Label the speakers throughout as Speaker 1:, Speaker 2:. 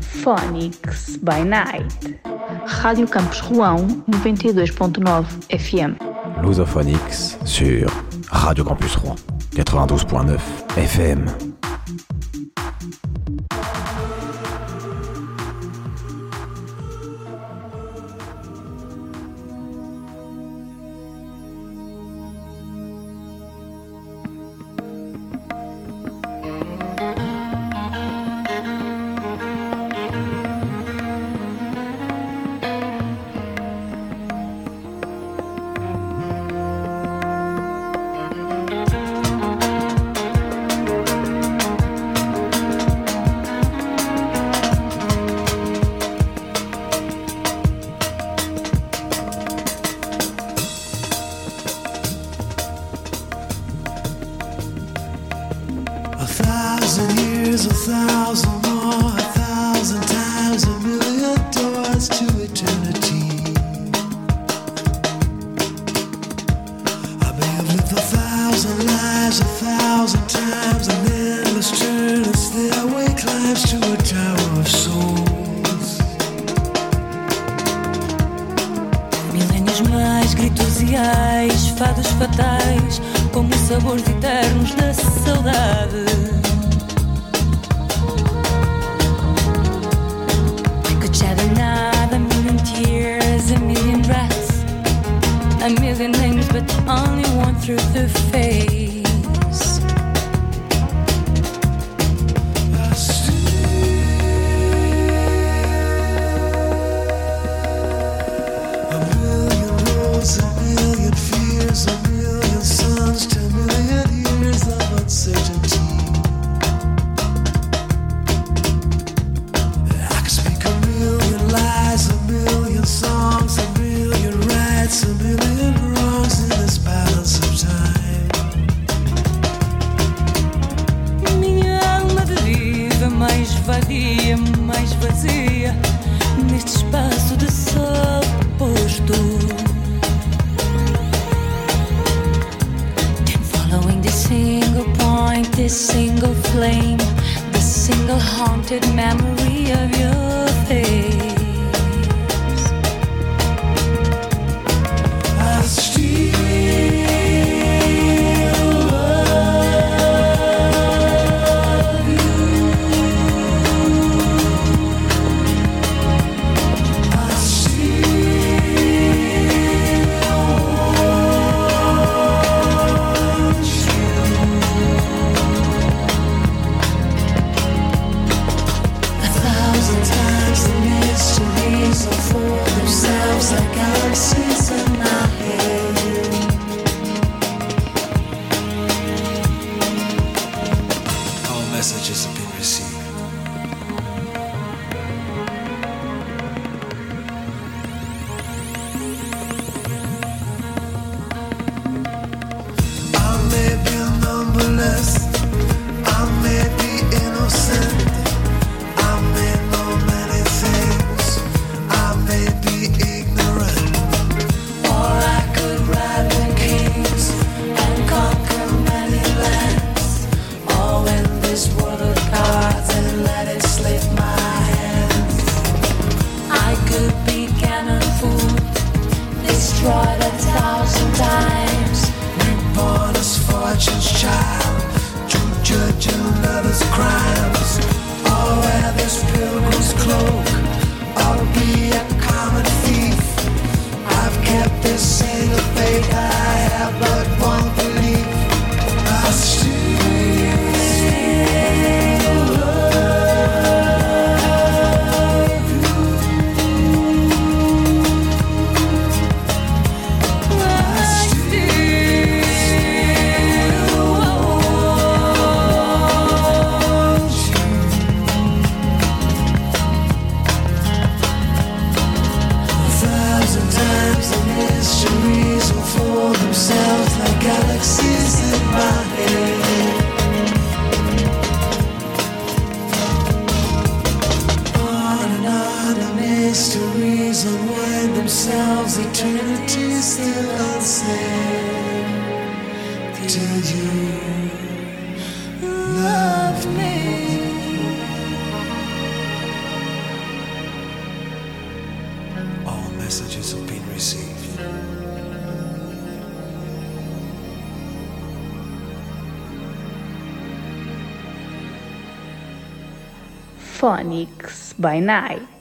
Speaker 1: Phonics by Night. Rádio Campus Rouen 92.9 FM.
Speaker 2: Lusophonix sur Radio Campus Rouen 92.9 FM.
Speaker 3: some by Night.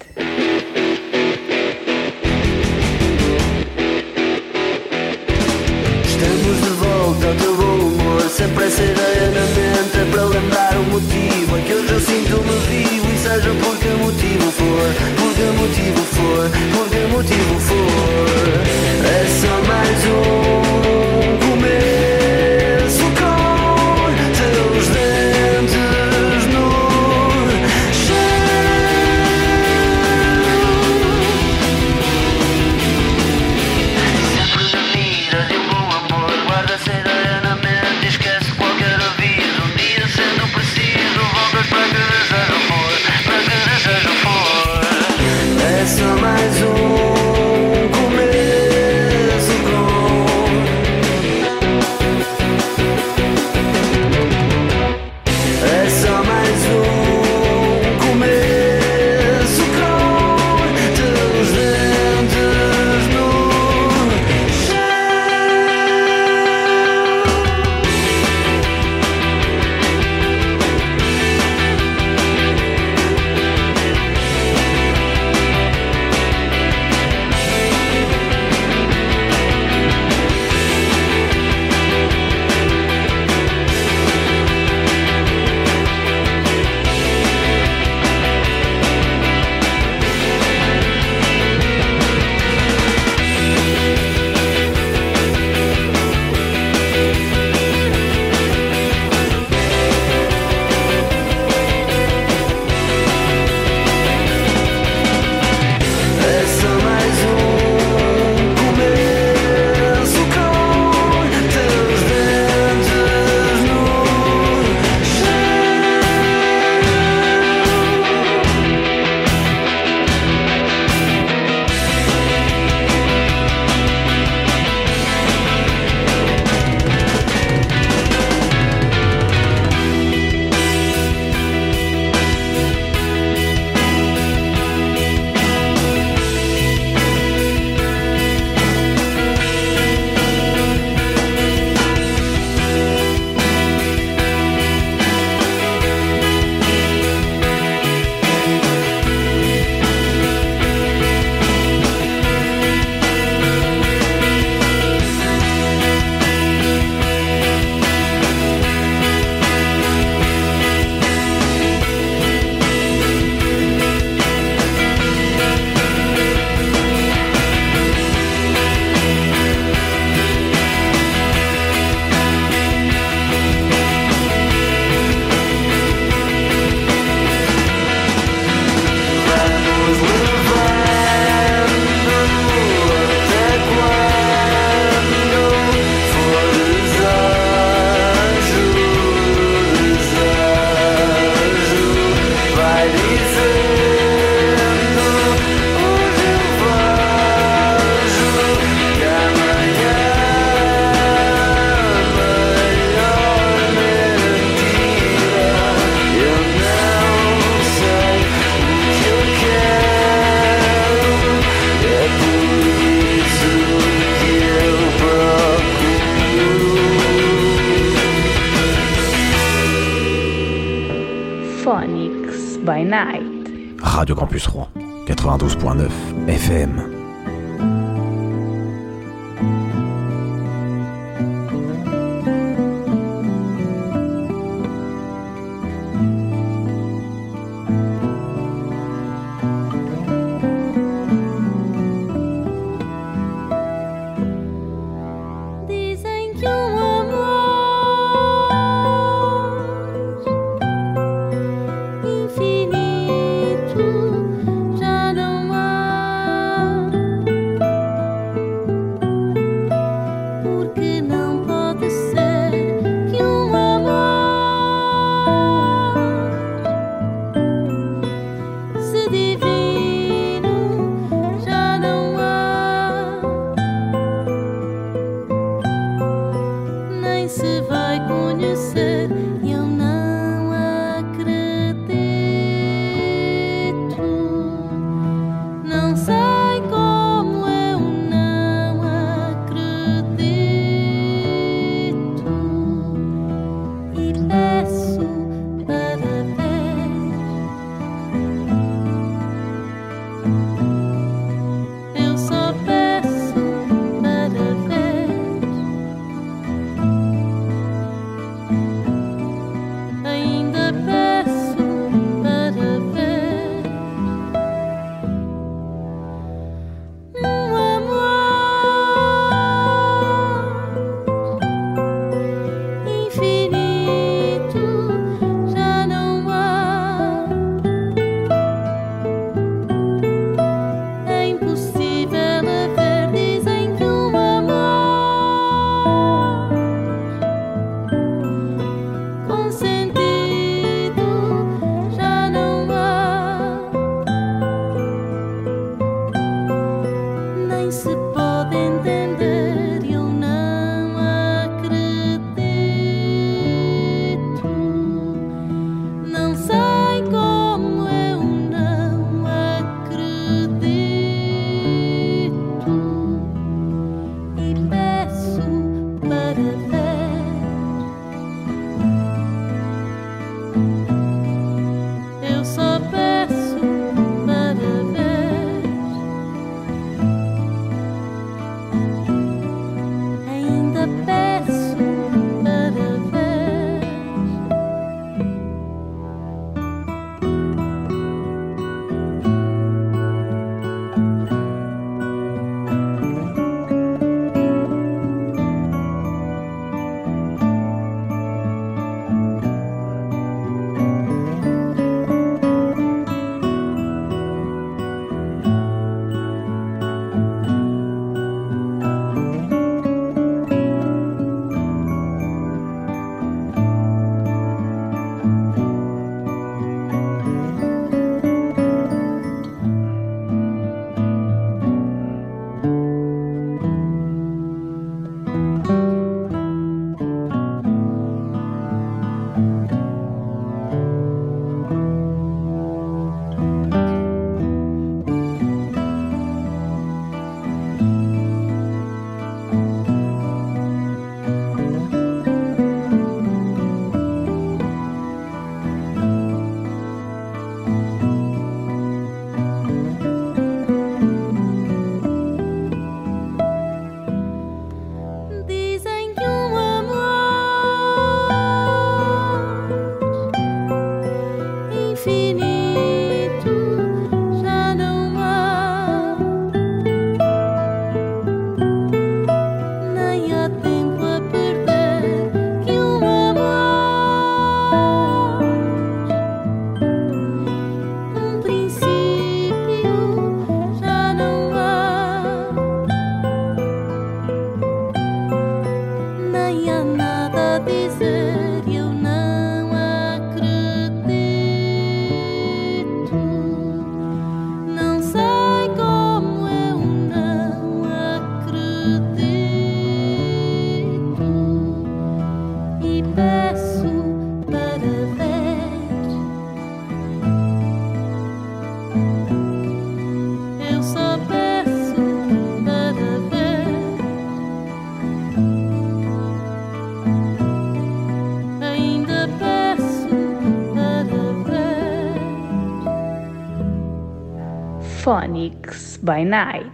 Speaker 3: By Night.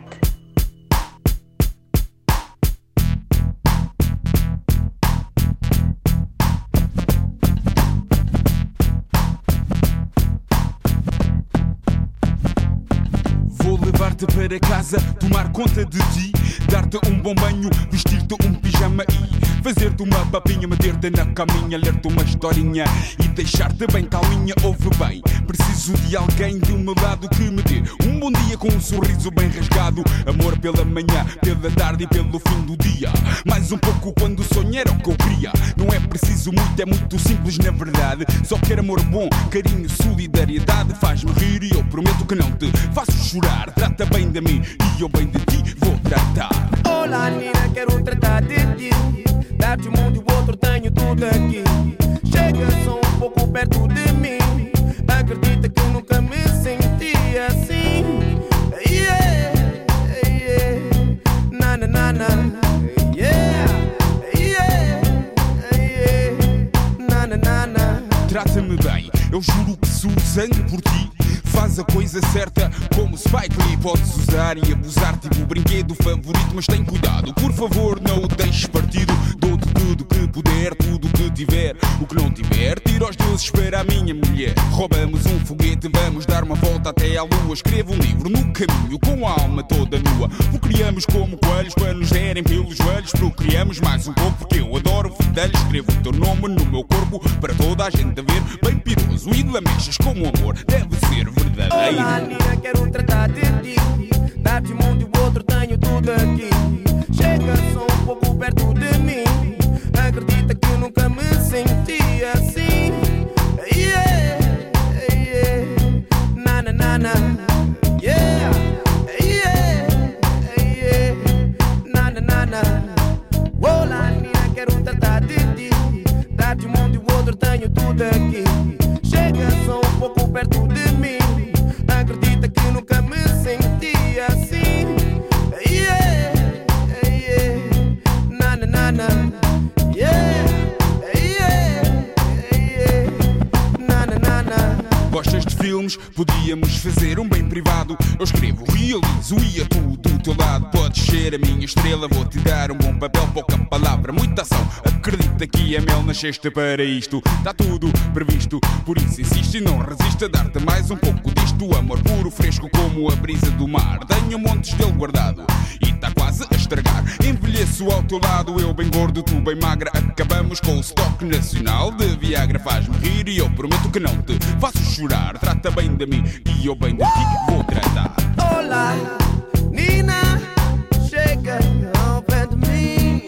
Speaker 4: Vou levar-te para casa, tomar conta de ti, dar-te um bom banho, vestir-te um pijama e fazer-te uma papinha, meter-te na caminha, ler-te uma historinha e deixar-te bem calminha. Ouve bem, preciso de alguém do meu lado que me dê dia com um sorriso bem rasgado. Amor pela manhã, pela tarde e pelo fim do dia. Mais um pouco quando sonho era o que eu queria. Não é preciso muito, é muito simples na verdade. Só quero amor bom, carinho, solidariedade. Faz-me rir e eu prometo que não te faço chorar. Trata bem de mim e eu bem de ti vou tratar.
Speaker 5: Olá, Nina, quero tratar de ti. Dar-te um mundo e o outro, tenho tudo aqui. Chega só um pouco perto de
Speaker 4: sangue por ti. Faz a coisa certa como Spike Lee. Podes usar e abusar tipo o brinquedo favorito Mas tem cuidado, por favor não o deixes partido. Dou-te tudo que puder, tudo que tiver. O que não tiver, tira os deuses para a minha mulher. Roubamos um foguete, vamos dar uma volta até à lua. Escrevo um livro no caminho com a alma toda nua. O criamos como coelhos para nos derem pelos joelhos. Procriamos mais um pouco porque eu adoro fidelhos Escrevo o teu nome no meu corpo para toda a gente ver. Bem piroso e lamechas como amor deve ser verdadeiro
Speaker 5: Olá, Nina, quero tratar de ti. Dar-te um mundo e o outro, tenho tudo aqui. Chega só um pouco perto de mim. Acredita que eu nunca me senti assim. Yeah, yeah. Na, na, na, na. Yeah, yeah, yeah. Na, na, na, na. Olá, Nina, quero tratar de ti. Dar-te um mundo e o outro, tenho tudo aqui. Chega só um pouco perto de mim. Acredita que nunca me senti assim. Yeah, yeah. Na, na, na, na. Yeah, yeah, yeah. Na, na, na, na.
Speaker 4: Gostas de filmes? Podíamos fazer um bem privado. Eu escrevo, realizo e atuo do teu lado. Podes ser a minha estrela, vou-te dar um bom papel, pouca palavra, muita ação. Acredita que é mel, nasceste para isto. Está tudo previsto, por isso insiste e não resiste a dar-te mais um pouco disto. Amor puro, fresco como a brisa do mar. Tenho montes dele guardado e está quase a estragar. Envelheço ao teu lado, eu bem gordo, tu bem magra. Acabamos com o estoque nacional de Viagra. Faz-me rir e eu prometo que não te faço chorar. Trata bem de mim e eu bem de ti vou tratar.
Speaker 5: Olá, Nina, chega ao pé de mim.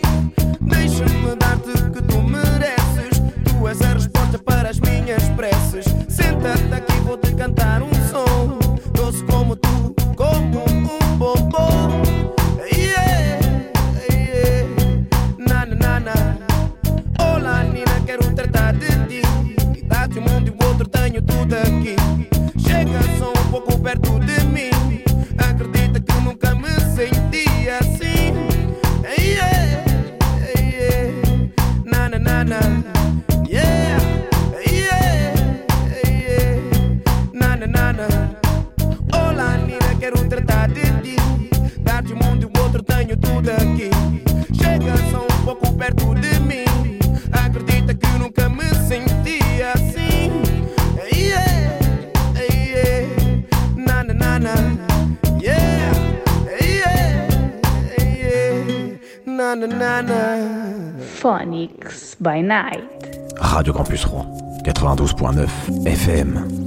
Speaker 5: Deixa-me dar-te o que tu mereces. Tu és a resposta para as minhas preces. Senta-te aqui, vou-te cantar um som. Doce como tu, como um bombom. Yeah, yeah. Na, na, na. Olá, Nina, quero tratar de ti. E dar-te um mundo e o outro, tenho tudo aqui. Chega só um
Speaker 1: Phonics by Night.
Speaker 2: Radio Campus Rouen, 92.9 FM.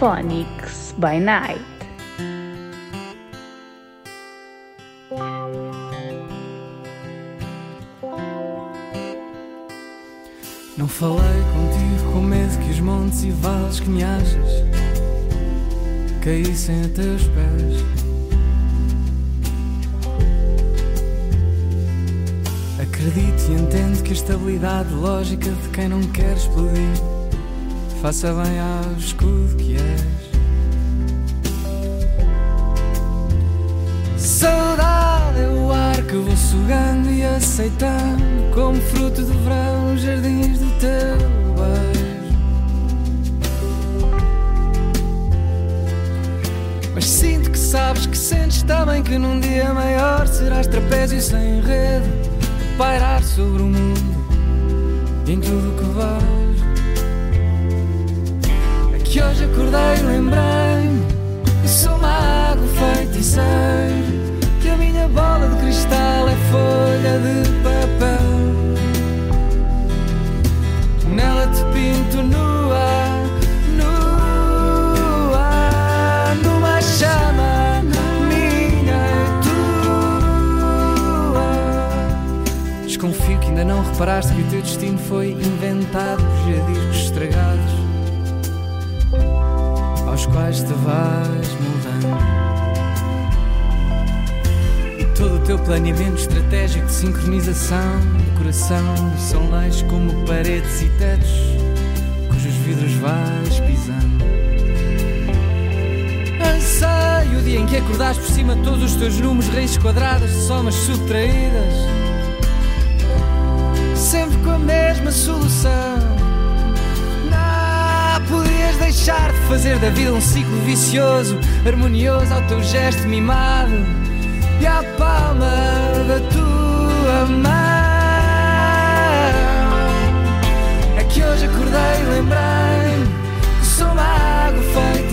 Speaker 1: Phonics by Night.
Speaker 6: Não falei contigo com medo que os montes e vales que me achas caíssem a teus pés. Acredito e entendo que a estabilidade lógica de quem não quer explodir faça bem ao escudo que és. Saudade é o ar que vou sugando e aceitando como fruto de verão os jardins do teu beijo. Mas sinto que sabes que sentes também que num dia maior serás trapézio sem enredo, pairar sobre o mundo em tudo que vais. Hoje acordei e lembrei-me sou mago feiticeiro, que a minha bola de cristal é folha de papel. Nela te pinto nua, nua, numa chama minha e tua. Desconfio que ainda não reparaste que o teu destino foi inventado por jadiscos estragados, aos quais te vais mudando. E todo o teu planeamento estratégico de sincronização do coração são leis como paredes e tetos, cujos vidros vais pisando. Anseio o dia em que acordares por cima de todos os teus números, raízes quadradas somas subtraídas. com a mesma solução. Deixar de fazer da vida um ciclo vicioso, harmonioso ao teu gesto mimado e à palma da tua mão. É que hoje acordei e lembrei que sou uma água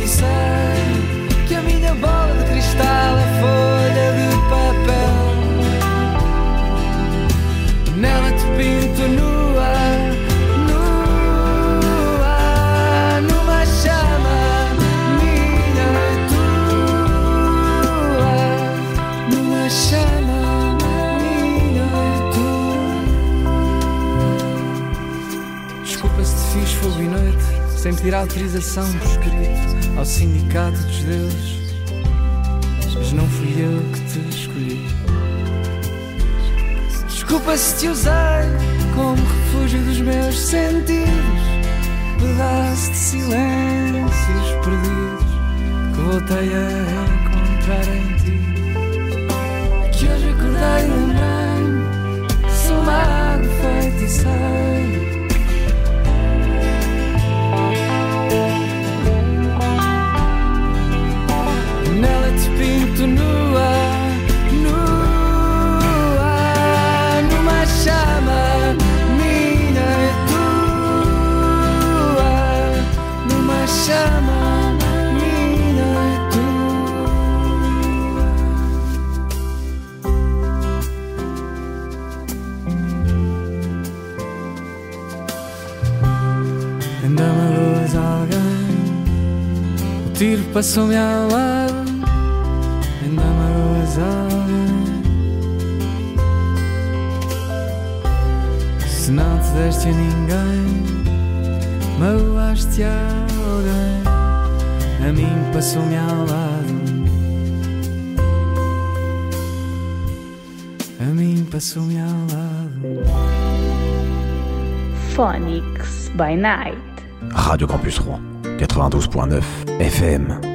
Speaker 6: sei que a minha bola de cristal é folha sem pedir autorização por escrito ao sindicato dos deuses, mas não fui eu que te escolhi. Desculpa se te usei como refúgio dos meus sentidos, pedaço de silêncios perdidos que voltei a encontrar em ti. Que hoje acordei e lembrei que sou uma água feita pinto nua, numa chama minha e tua, numa chama minha e tua. Ainda magoas alguém O tiro passou-me ao lado deste ninguém Magoaste alguém A mim passou-me ao lado A mim passou-me ao lado
Speaker 7: Phonics by Night.
Speaker 8: Radio Campus Rouen, 92.9 FM.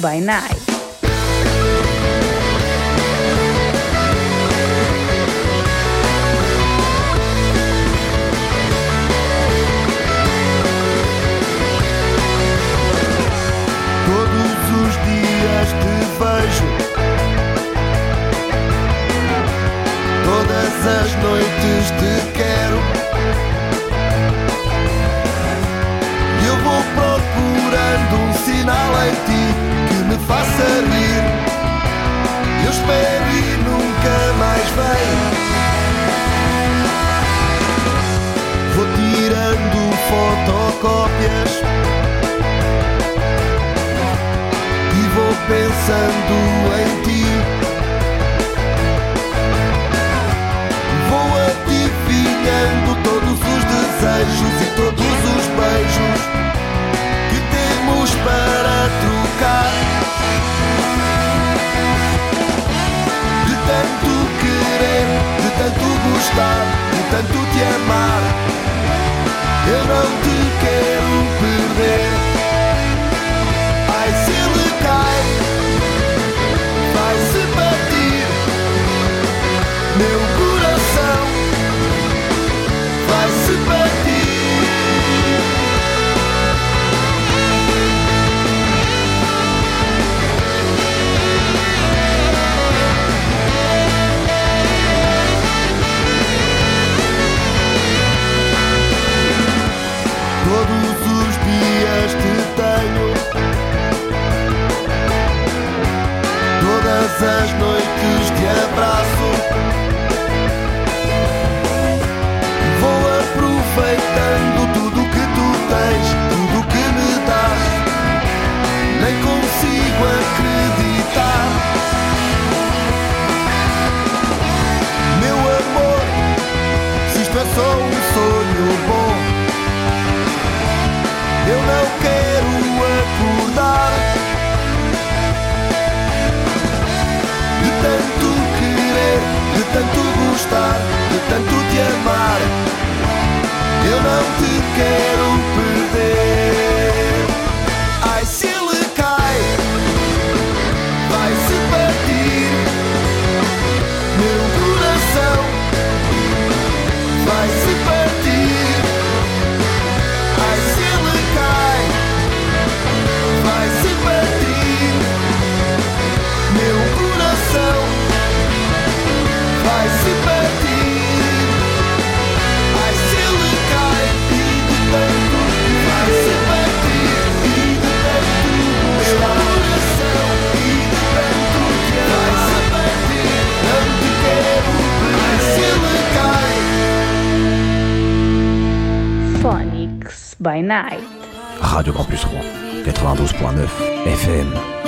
Speaker 1: by night. け by Night.
Speaker 9: Radio Campus Rouen, 92.9 FM.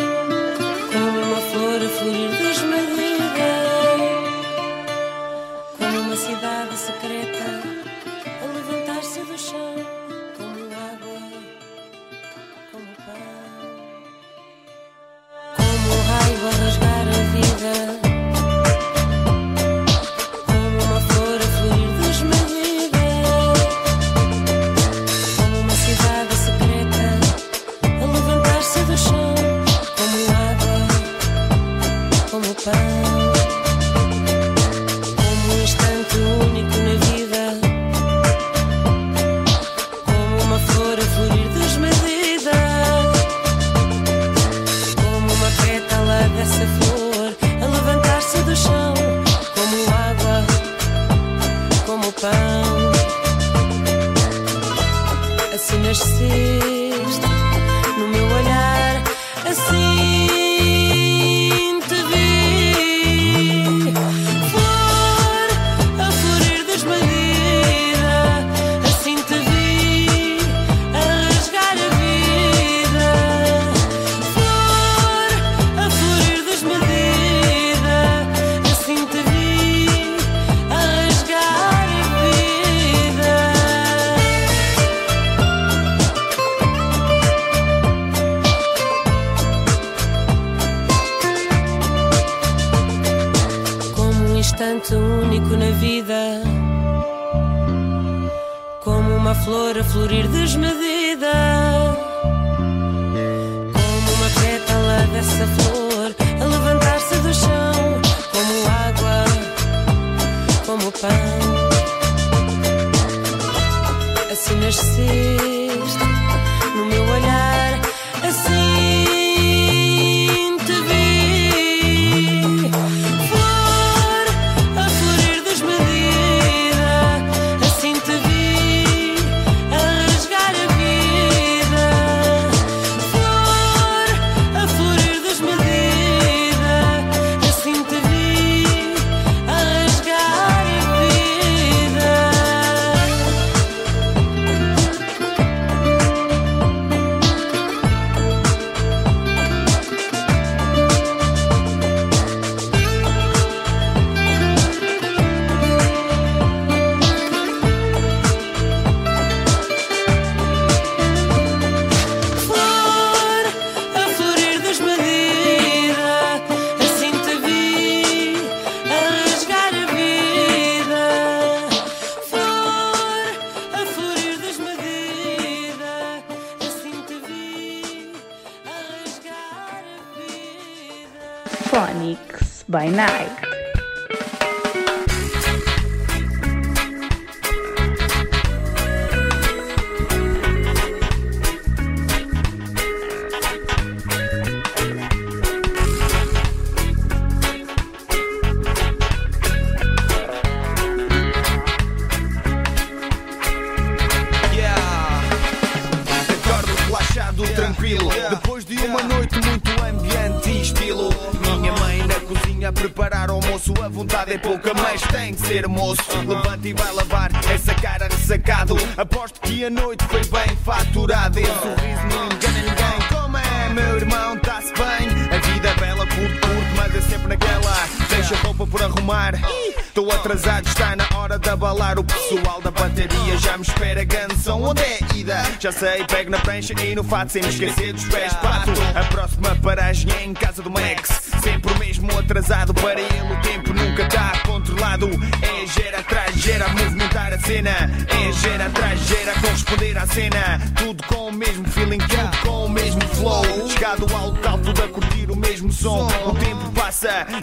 Speaker 10: Já sei, pego na prancha e no fato Sem me esquecer dos pés, pato A próxima paragem é em casa do Max Sempre o mesmo atrasado Para ele o tempo nunca está controlado. É gera atrás, gera movimentar a cena. É gera atrás, gera corresponder à cena. Tudo com o mesmo feeling, tudo com o mesmo flow. Chegado ao local, tudo a curtir o mesmo som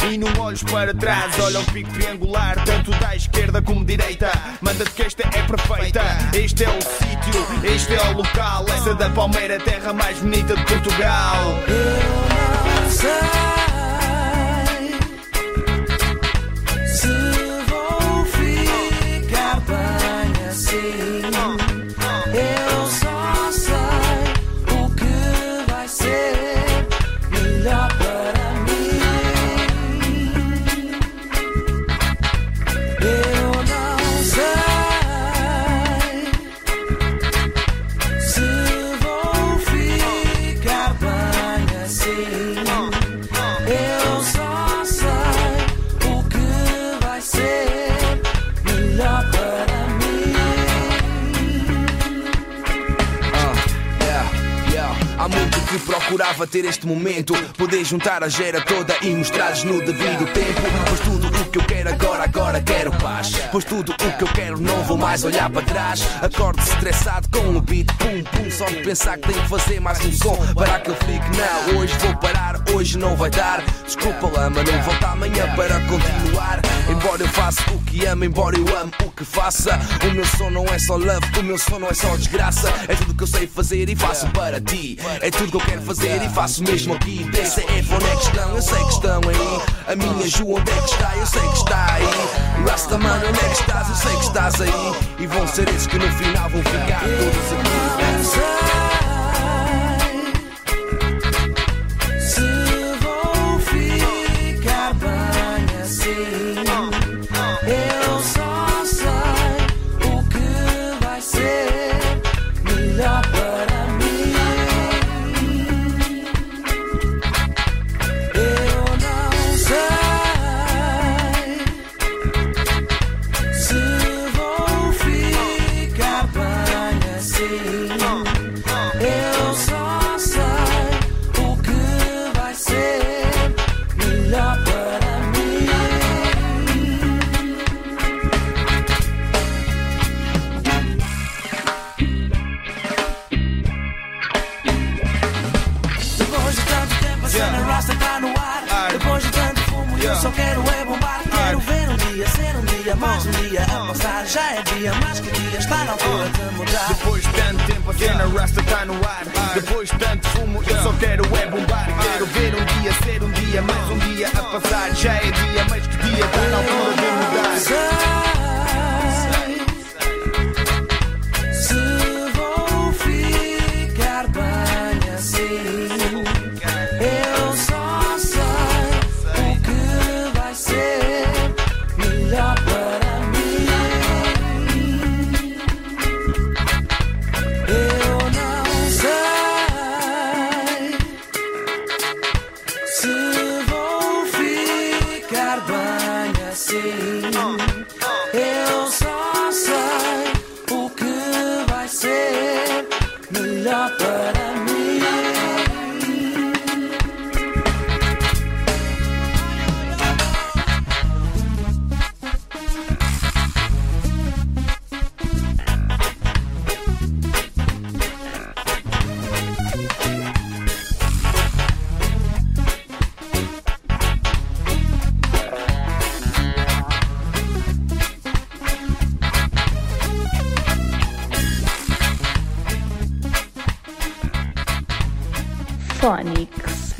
Speaker 10: E não olhos para trás. Olha o pico triangular, tanto da esquerda como direita. Manda-te que esta é perfeita. Este é o sítio, este é o local. Essa da Palmeira, a terra mais bonita de Portugal.
Speaker 6: Se vou ficar bem
Speaker 11: procurava ter este momento Poder juntar a gera toda e mostrar-lhes no devido tempo. Pois tudo o que eu quero agora, agora quero paz. Pois tudo o que eu quero não vou mais olhar para trás. Acordo estressado com o beat, pum pum Só de pensar que tenho que fazer mais um som. Para que eu fique, não, hoje vou parar, hoje não vai dar. Desculpa lá, mas não volto amanhã para continuar Embora eu faça o que amo, embora eu amo o que faça O meu som não é só love, o meu som não é só desgraça. É tudo que eu sei fazer e faço para ti. É tudo que eu quero fazer e faço mesmo aqui. Dessa é onde é que estão, eu sei que estão aí. A minha Ju onde é que está, eu sei que está aí. Rastaman onde é que estás, eu sei que estás aí. E vão ser esses que no final vão ficar todos aqui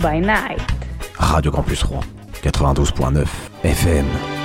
Speaker 7: by Night.
Speaker 12: Radio Campus Rouen, 92.9 FM.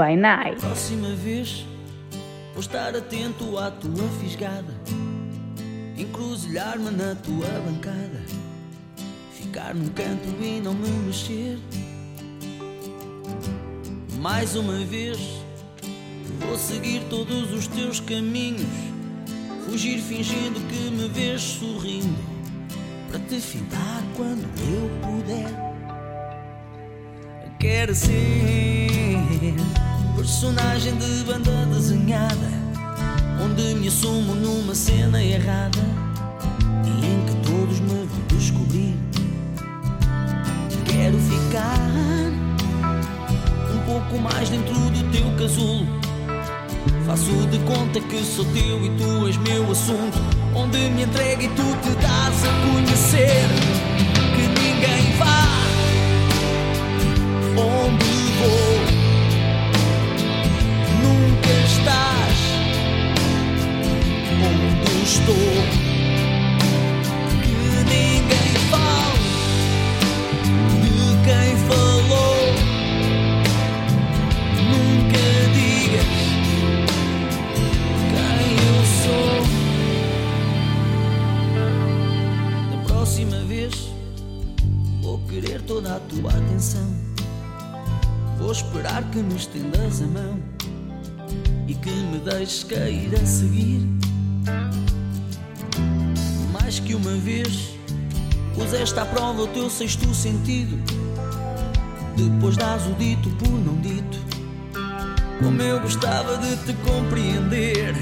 Speaker 1: By Night.
Speaker 13: Próxima vez vou estar atento à tua fisgada, encruzilhar-me na tua bancada, ficar num canto e não me mexer. Mais uma vez vou seguir todos os teus caminhos, fugir fingindo que me vês sorrindo, para te fitar quando eu puder. Quero ser personagem de banda desenhada, onde me assumo numa cena errada e em que todos me vão descobrir. Quero ficar um pouco mais dentro do teu casulo. Faço de conta que sou teu e tu és meu assunto, onde me entregue e tu te dás a conhecer. Que ninguém vá onde vou. Estás onde estou. Que ninguém fale de quem falou. Nunca digas quem eu sou. Da próxima vez vou querer toda a tua atenção. Vou esperar que me estendas a mão e que me deixes cair a seguir. Mais que uma vez puseste à prova o teu sexto sentido. Depois dás o dito por não dito. Como eu gostava de te compreender.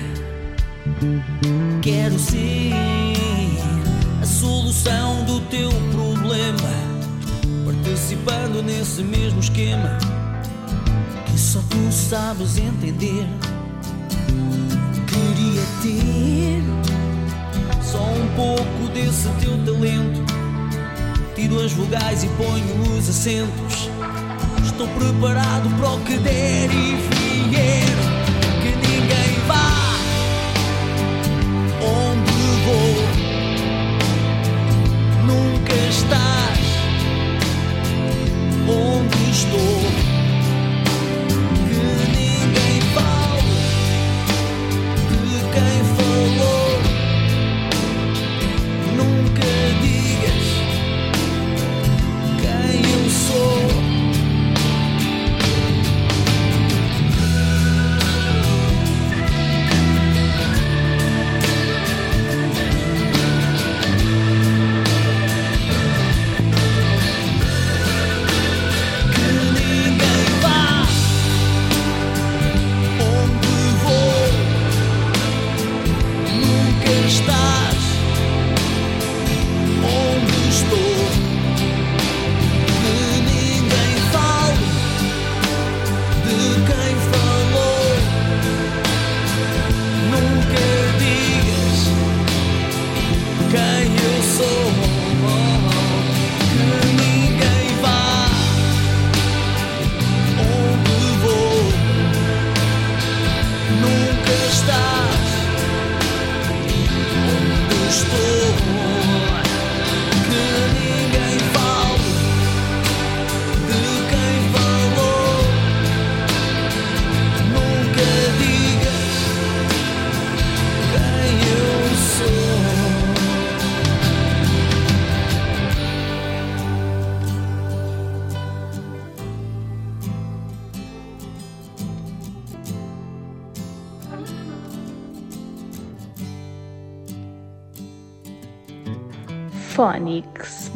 Speaker 13: Quero ser a solução do teu problema, participando nesse mesmo esquema que só tu sabes entender. Só um pouco desse teu talento. Tiro as vogais e ponho os acentos. Estou preparado para o que der e vier.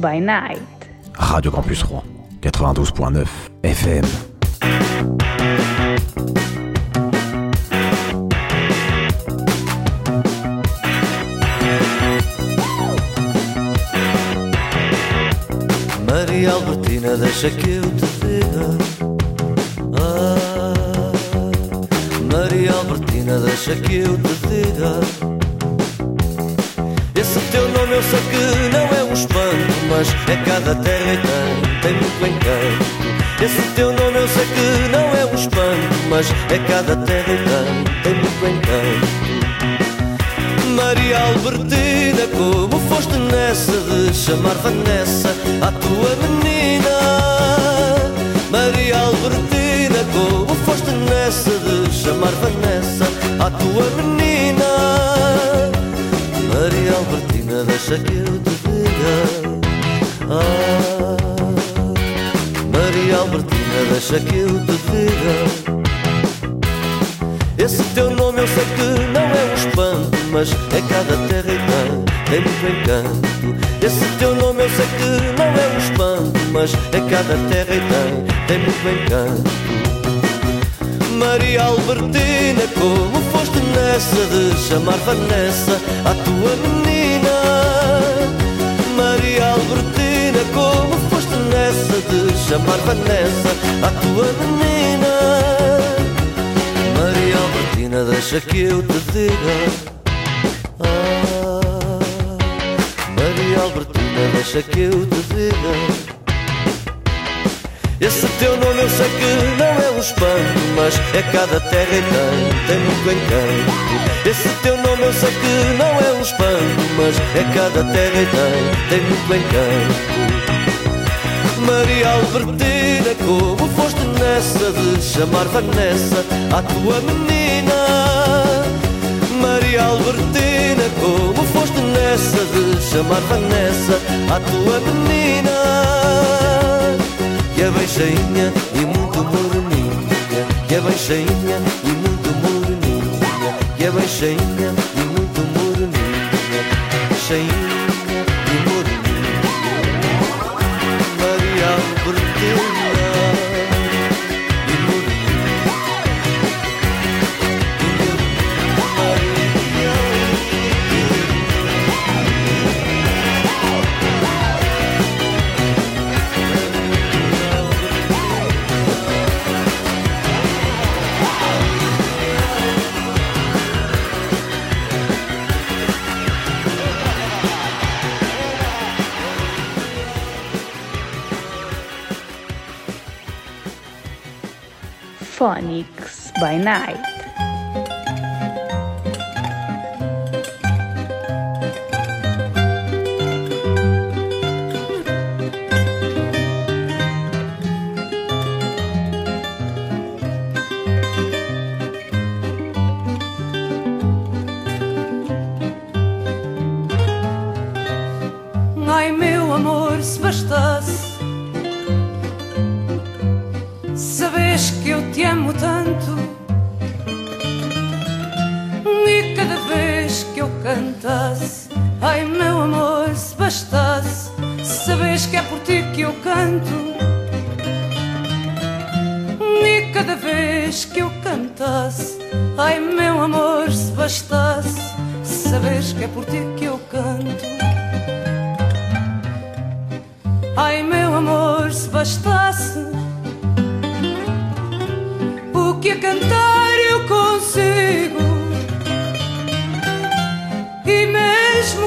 Speaker 1: By Night.
Speaker 2: Radio Campus Rouen, 92.9 FM.
Speaker 3: Maria Albertina, deixa que eu te diga. Ah, Maria Albertina, deixa que eu te é cada terra e tem, tem muito encanto. Esse teu nome eu sei que não é um espanto, mas é cada terra e tem, tem muito encanto. Maria Albertina, como foste nessa de chamar Vanessa à tua menina? Maria Albertina, chamar Vanessa à tua menina. Maria Albertina, deixa que eu te diga. Maria Albertina, deixa que eu te diga. Esse teu nome eu sei que não é um espanto, mas é cada terra e tem, tem muito encanto. Esse teu nome eu sei que não é um espanto, mas é cada terra e tem, tem muito encanto. Maria Albertina, como foste nessa de chamar Vanessa à tua menina? Maria Albertina, como foste nessa de chamar Vanessa à tua menina? Maria Albertina, deixa que eu te diga. Ah, Maria Albertina, deixa que eu te diga. Esse teu nome eu sei que não é um espanto, mas é cada terra e tem, tem muito encanto. Esse teu nome eu sei que não é um espanto, mas é cada terra e tem, tem muito encanto. Maria Albertina, como foste nessa de chamar Vanessa à tua menina? Maria Albertina, como foste nessa de chamar Vanessa à tua menina? Que é bem cheinha e muito moreninha, que é bem cheinha e muito cheinha e muito moreninha, cheinha
Speaker 1: Night.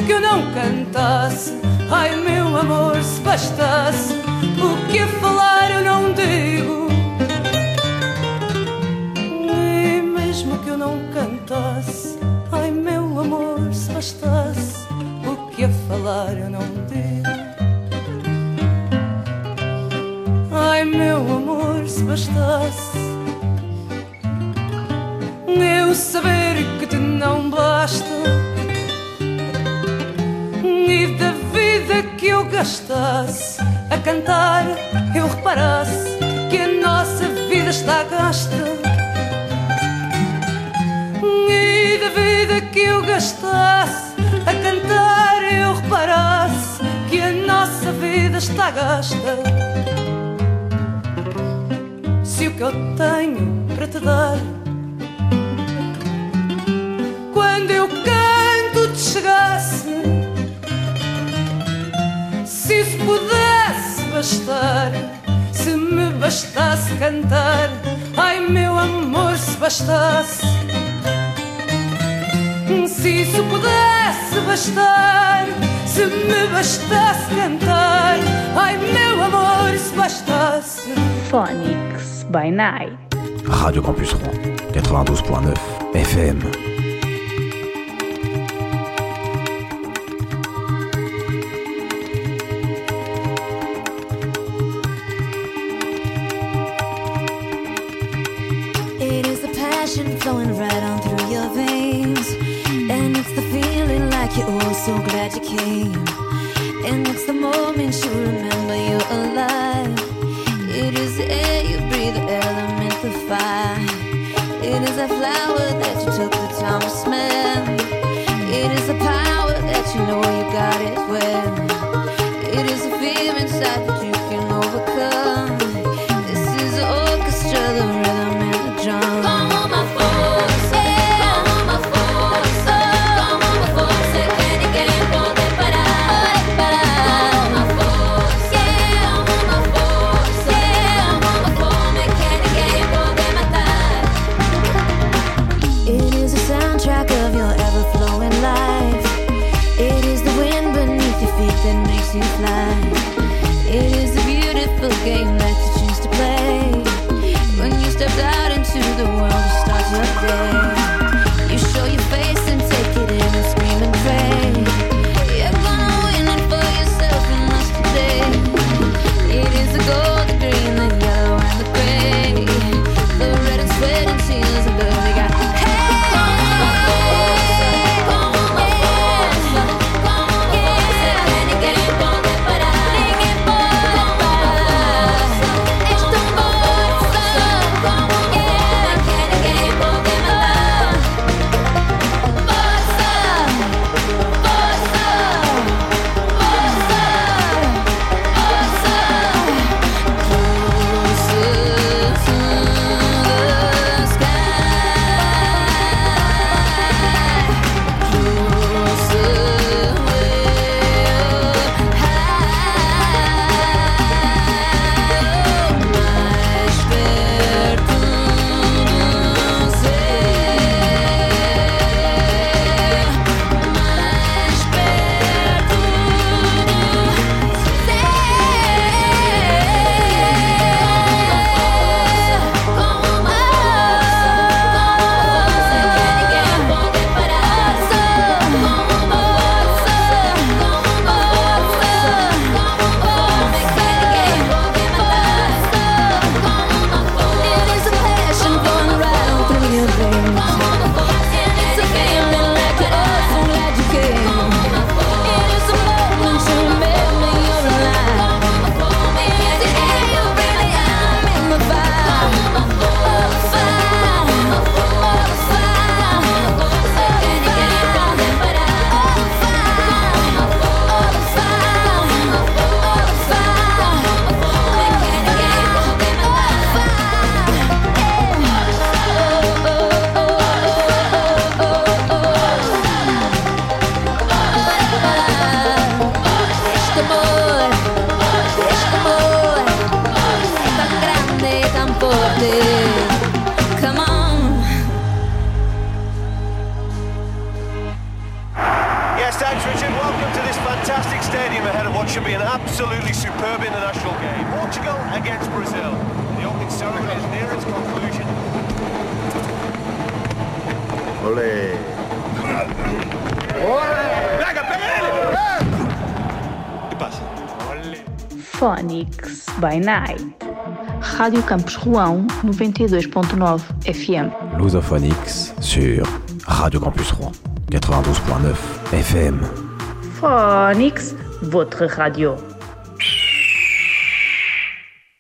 Speaker 14: Que eu não cantasse, ai meu amor, se bastasse o que a falar eu não digo, e mesmo que eu não cantasse, ai meu amor, se bastasse o que a falar eu não digo. Ai meu amor, se bastasse. Eu saber que te não basta eu gastasse a cantar eu reparasse que a nossa vida está gasta. E da vida que eu gastasse a cantar eu reparasse que a nossa vida está gasta. Se o que eu tenho para te dar quando eu canto te chegasse isso pudesse bastar se me bastasse cantar ai meu amor se bastasse se isso pudesse bastar se me bastasse cantar ai meu amor se bastasse
Speaker 1: Phonics by Night.
Speaker 2: Radio Campus Rouen, 92.9 FM.
Speaker 15: Is the air you breathe, the element, the fire. It is that flower that you took the time to smell.
Speaker 1: Rádio Campus Rouen 92.9 FM.
Speaker 2: Lusophonix sur Radio Campus Rouen 92.9 FM.
Speaker 1: Phonix, votre radio.